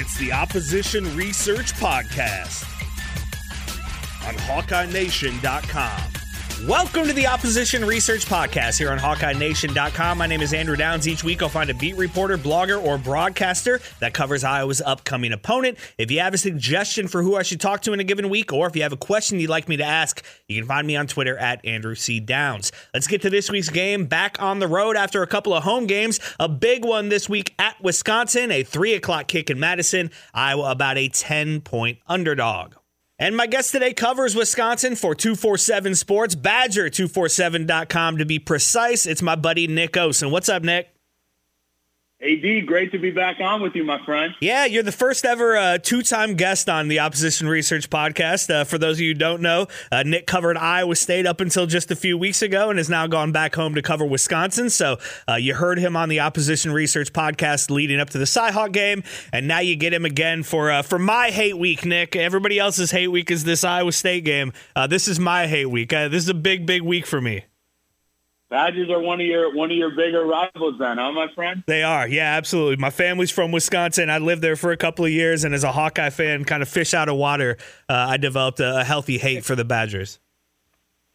It's the Opposition Research Podcast on HawkeyeNation.com. Welcome to the Opposition Research Podcast here on HawkeyeNation.com. My name is Andrew Downs. Each week I'll find a beat reporter, blogger, or broadcaster that covers Iowa's upcoming opponent. If you have a suggestion for who I should talk to in a given week, or if you have a question you'd like me to ask, you can find me on Twitter at Andrew C. Downs. Let's get to this week's game. Back on the road after a couple of home games. A big one this week at Wisconsin, a 3 o'clock kick in Madison. Iowa about a 10 point underdog. And my guest today covers Wisconsin for 247 Sports, Badger247.com to be precise. It's my buddy Nick Osen. What's up, Nick? AD, great to be back on with you, my friend. Yeah, you're the first ever uh, two-time guest on the Opposition Research Podcast. Uh, for those of you who don't know, uh, Nick covered Iowa State up until just a few weeks ago and has now gone back home to cover Wisconsin. So uh, you heard him on the Opposition Research Podcast leading up to the Cyhawk game, and now you get him again for uh, for my hate week, Nick. Everybody else's hate week is this Iowa State game. Uh, this is my hate week. this is a big, big week for me. Badgers are one of your one of your bigger rivals, then, huh, my friend? They are, yeah, absolutely. My family's from Wisconsin. I lived there for a couple of years, and as a Hawkeye fan, kind of fish out of water, uh, I developed a, a, healthy hate for the Badgers.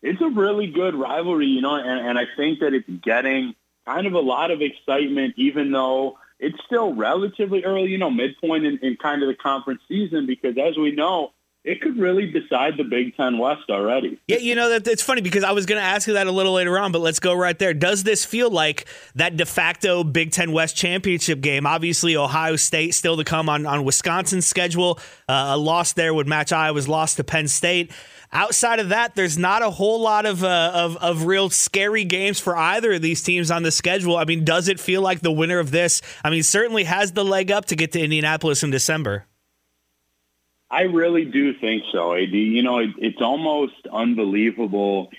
It's a really good rivalry, you know, and, and I think that it's getting kind of a lot of excitement, even though it's still relatively early, you know, midpoint in, in kind of the conference season, because as we know, it could really decide the Big Ten West already. Yeah, you know that it's funny because I was going to ask you that a little later on, but let's go right there. Does this feel like that de facto Big Ten West championship game? Obviously, Ohio State still to come on on Wisconsin's schedule. Uh, a loss there would match Iowa's loss to Penn State. Outside of that, there's not a whole lot of, uh, of of real scary games for either of these teams on the schedule. I mean, does it feel like the winner of this? I mean, certainly has the leg up to get to Indianapolis in December. I really do think so, AD. You know, it, it's almost unbelievable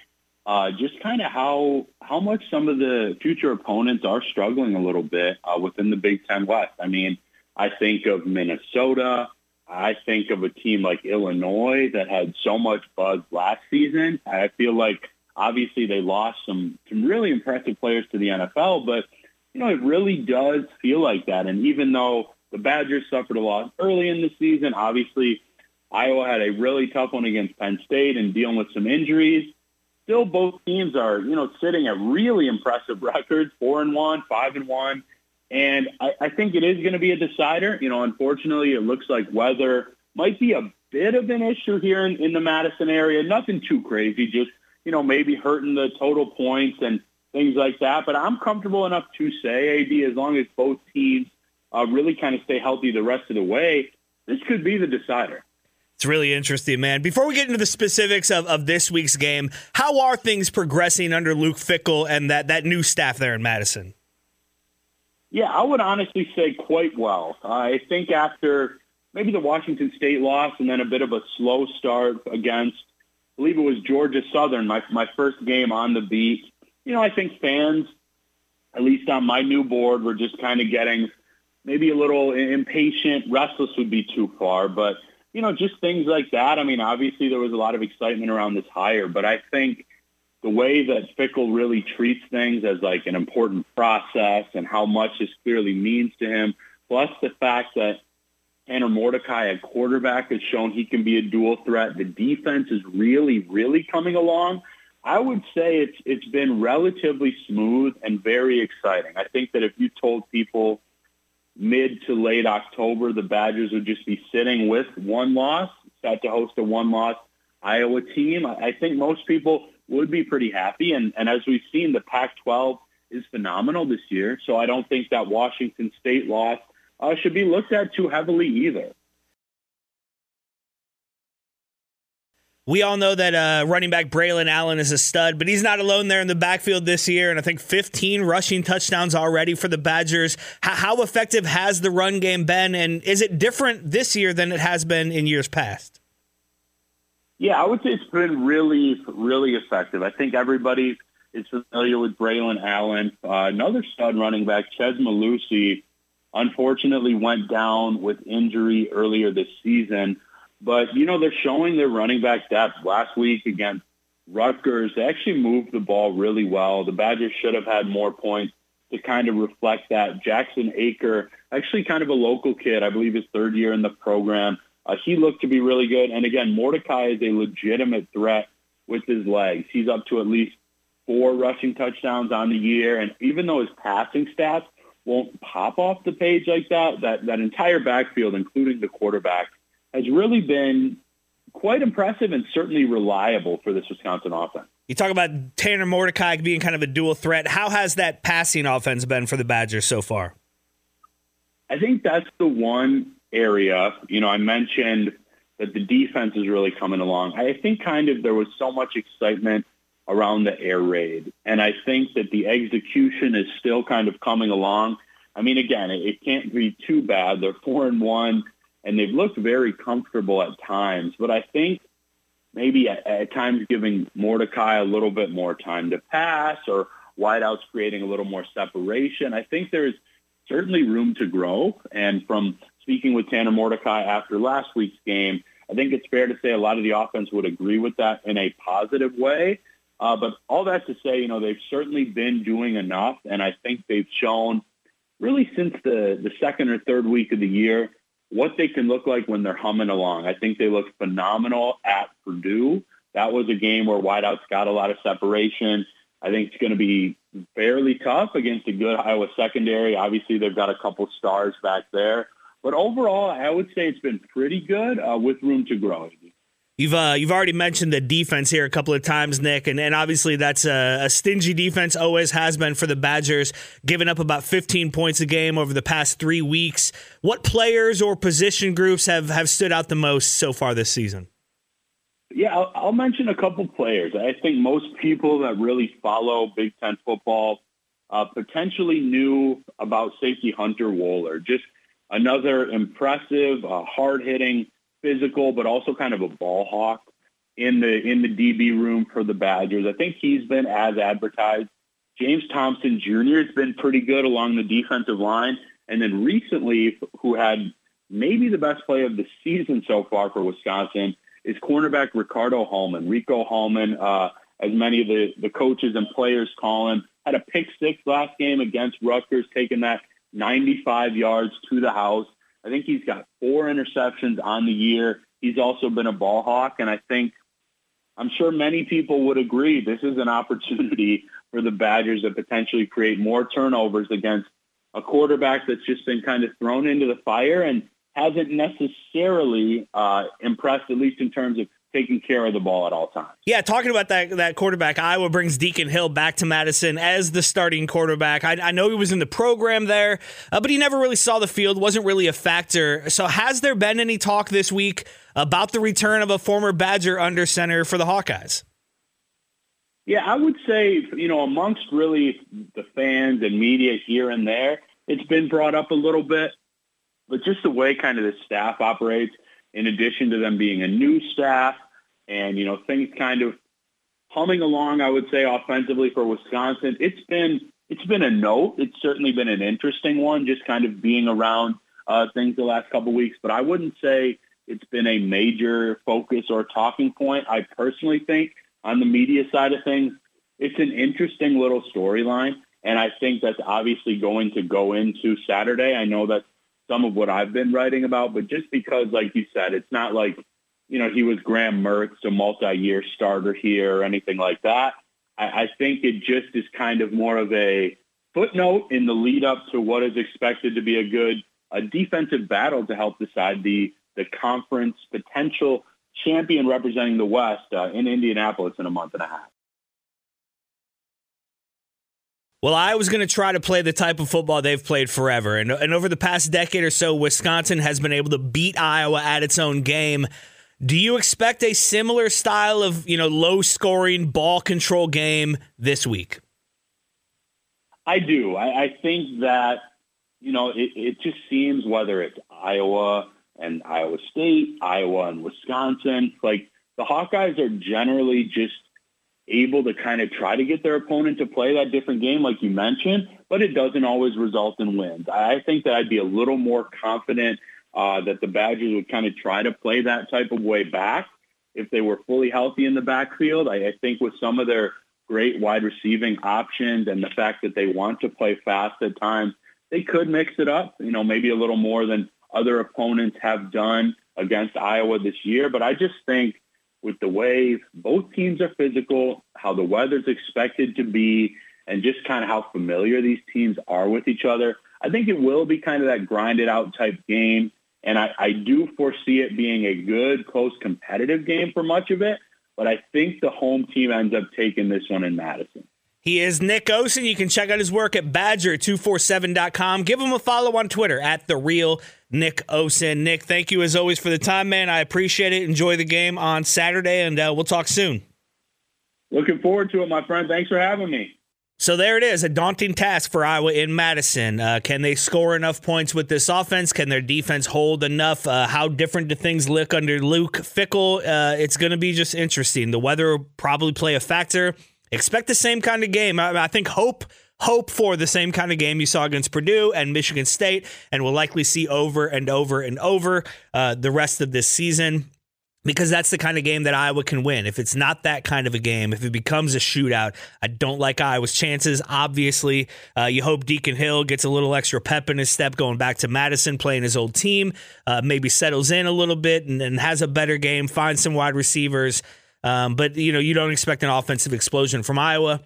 uh, just kind of how how much some of the future opponents are struggling a little bit uh, within the Big Ten West. I mean, I think of Minnesota. I think of a team like Illinois that had so much buzz last season. I feel like obviously they lost some some really impressive players to the NFL, but you know it really does feel like that. And even though the Badgers suffered a loss early in the season. Obviously, Iowa had a really tough one against Penn State and dealing with some injuries. Still, both teams are, you know, sitting at really impressive records, four and one, five and one. And I, I think it is going to be a decider. You know, unfortunately, it looks like weather might be a bit of an issue here in, in the Madison area. Nothing too crazy, just, you know, maybe hurting the total points and things like that. But I'm comfortable enough to say, AD, as long as both teams uh, really kind of stay healthy the rest of the way, this could be the decider. It's really interesting, man. Before we get into the specifics of, of this week's game, how are things progressing under Luke Fickell and that, that new staff there in Madison? Yeah, I would honestly say quite well. I think after maybe the Washington State loss and then a bit of a slow start against, I believe it was Georgia Southern, my, my first game on the beat. You know, I think fans, at least on my new board, were just kind of getting – maybe a little impatient, restless would be too far, but you know, just things like that. I mean, obviously there was a lot of excitement around this hire, but I think the way that Fickell really treats things as like an important process and how much this clearly means to him, plus the fact that Tanner Mordecai at quarterback has shown he can be a dual threat. The defense is really, really coming along. I would say it's it's been relatively smooth and very exciting. I think that if you told people mid to late October, the Badgers would just be sitting with one loss, set to host a one-loss Iowa team. I think most people would be pretty happy. And, and as we've seen, the Pac-12 is phenomenal this year. So I don't think that Washington State loss uh, should be looked at too heavily either. We all know that uh, running back Braylon Allen is a stud, but he's not alone there in the backfield this year. And I think 15 rushing touchdowns already for the Badgers. How, how effective has the run game been? And is it different this year than it has been in years past? Yeah, I would say it's been really, really effective. I think everybody is familiar with Braylon Allen. Uh, another stud running back, Chez Mellusi, unfortunately went down with injury earlier this season. But, you know, they're showing their running back depth. Last week against Rutgers, they actually moved the ball really well. The Badgers should have had more points to kind of reflect that. Jackson Acker, actually kind of a local kid, I believe his third year in the program. Uh, he looked to be really good. And again, Mordecai is a legitimate threat with his legs. He's up to at least four rushing touchdowns on the year. And even though his passing stats won't pop off the page like that, that, that entire backfield, including the quarterback, has really been quite impressive and certainly reliable for this Wisconsin offense. You talk about Tanner Mordecai being kind of a dual threat. How has that passing offense been for the Badgers so far? I think that's the one area. You know, I mentioned that the defense is really coming along. I think kind of there was so much excitement around the air raid, and I think that the execution is still kind of coming along. I mean, again, it, it can't be too bad. They're four and one, and they've looked very comfortable at times. But I think maybe at, at times giving Mordecai a little bit more time to pass or wideouts creating a little more separation. I think there's certainly room to grow. And from speaking with Tanner Mordecai after last week's game, I think it's fair to say a lot of the offense would agree with that in a positive way. Uh, but all that to say, you know, they've certainly been doing enough, and I think they've shown really since the, the second or third week of the year what they can look like when they're humming along. I think they look phenomenal at Purdue. That was a game where wideouts got a lot of separation. I think it's going to be fairly tough against a good Iowa secondary. Obviously, they've got a couple stars back there. But overall, I would say it's been pretty good uh, with room to grow. You've uh, you've already mentioned the defense here a couple of times, Nick, and, and obviously that's a, a, stingy defense. Always has been for the Badgers, giving up about 15 points a game over the past three weeks. What players or position groups have, have stood out the most so far this season? Yeah, I'll, I'll mention a couple players. I think most people that really follow Big Ten football uh, potentially knew about safety Hunter Wohler. Just another impressive, uh, hard hitting physical, but also kind of a ball hawk in the in the DB room for the Badgers. I think he's been as advertised. James Thompson Jr. has been pretty good along the defensive line, and then recently, who had maybe the best play of the season so far for Wisconsin is cornerback Ricardo Hallman. Rico Hallman, uh, as many of the, the coaches and players call him, had a pick six last game against Rutgers, taking that 95 yards to the house. I think he's got four interceptions on the year. He's also been a ball hawk, and I think I'm sure many people would agree this is an opportunity for the Badgers to potentially create more turnovers against a quarterback that's just been kind of thrown into the fire and hasn't necessarily uh, impressed, at least in terms of taking care of the ball at all times. Yeah, talking about that that quarterback, Iowa brings Deacon Hill back to Madison as the starting quarterback. I, I know he was in the program there, uh, but he never really saw the field, wasn't really a factor. So, has there been any talk this week about the return of a former Badger under center for the Hawkeyes? Yeah, I would say, you know, amongst really the fans and media here and there, it's been brought up a little bit, but just the way kind of the staff operates, in addition to them being a new staff, and you know things kind of humming along. I would say offensively for Wisconsin, it's been it's been a note. It's certainly been an interesting one, just kind of being around uh, things the last couple of weeks. But I wouldn't say it's been a major focus or talking point. I personally think on the media side of things, it's an interesting little storyline. And I think that's obviously going to go into Saturday. I know that's some of what I've been writing about, but just because, like you said, it's not like you know, he was Graham Mertz, a multi-year starter here or anything like that. I, I think it just is kind of more of a footnote in the lead up to what is expected to be a good a defensive battle to help decide the the conference potential champion representing the West uh, in Indianapolis in a month and a half. Well, I was going to try to play the type of football they've played forever. And, and over the past decade or so, Wisconsin has been able to beat Iowa at its own game. Do you expect a similar style of, you know, low scoring ball control game this week? I do. I, I think that, you know, it, it just seems whether it's Iowa and Iowa State, Iowa and Wisconsin, like the Hawkeyes are generally just able to kind of try to get their opponent to play that different game, like you mentioned, but it doesn't always result in wins. I think that I'd be a little more confident uh, that the Badgers would kind of try to play that type of way back if they were fully healthy in the backfield. I, I think with some of their great wide receiving options and the fact that they want to play fast at times, they could mix it up, you know, maybe a little more than other opponents have done against Iowa this year. But I just think with the way both teams are physical, how the weather's expected to be, and just kind of how familiar these teams are with each other, I think it will be kind of that grinded out type game. And I, I do foresee it being a good, close, competitive game for much of it. But I think the home team ends up taking this one in Madison. He is Nick Osen. You can check out his work at badger247.com. Give him a follow on Twitter at the real Nick Osen. Nick, thank you as always for the time, man. I appreciate it. Enjoy the game on Saturday, and uh, we'll talk soon. Looking forward to it, my friend. Thanks for having me. So there it is, a daunting task for Iowa in Madison. Uh, can they score enough points with this offense? Can their defense hold enough? Uh, how different do things look under Luke Fickell? Uh, it's going to be just interesting. The weather will probably play a factor. Expect the same kind of game. I, I think hope hope for the same kind of game you saw against Purdue and Michigan State, and we'll likely see over and over and over uh, the rest of this season because that's the kind of game that Iowa can win. If it's not that kind of a game, if it becomes a shootout, I don't like Iowa's chances. Obviously, uh, you hope Deacon Hill gets a little extra pep in his step going back to Madison, playing his old team, uh, maybe settles in a little bit and, and has a better game, finds some wide receivers. Um, but you know, you don't expect an offensive explosion from Iowa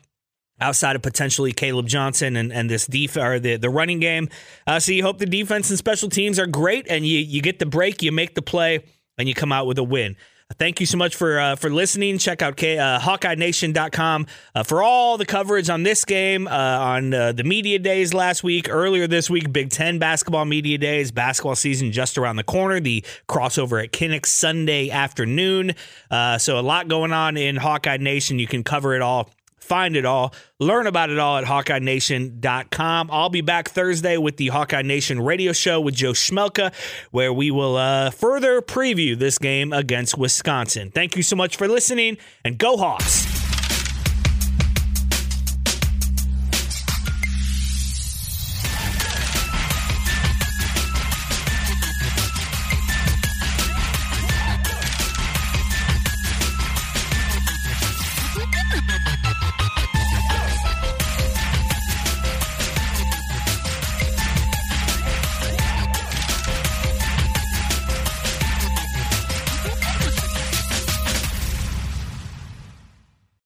outside of potentially Kaleb Johnson and, and this def or the, the running game. Uh, so you hope the defense and special teams are great and you you get the break, you make the play and you come out with a win. Thank you so much for uh, for listening. Check out K, uh, HawkeyeNation.com uh, for all the coverage on this game, uh, on uh, the media days last week, earlier this week, Big Ten basketball media days, basketball season just around the corner, the crossover at Kinnick Sunday afternoon. Uh, so a lot going on in Hawkeye Nation. You can cover it all Find it all. Learn about it all at HawkeyeNation.com. I'll be back Thursday with the Hawkeye Nation radio show with Joe Schmelka, where we will uh, further preview this game against Wisconsin. Thank you so much for listening, and go Hawks!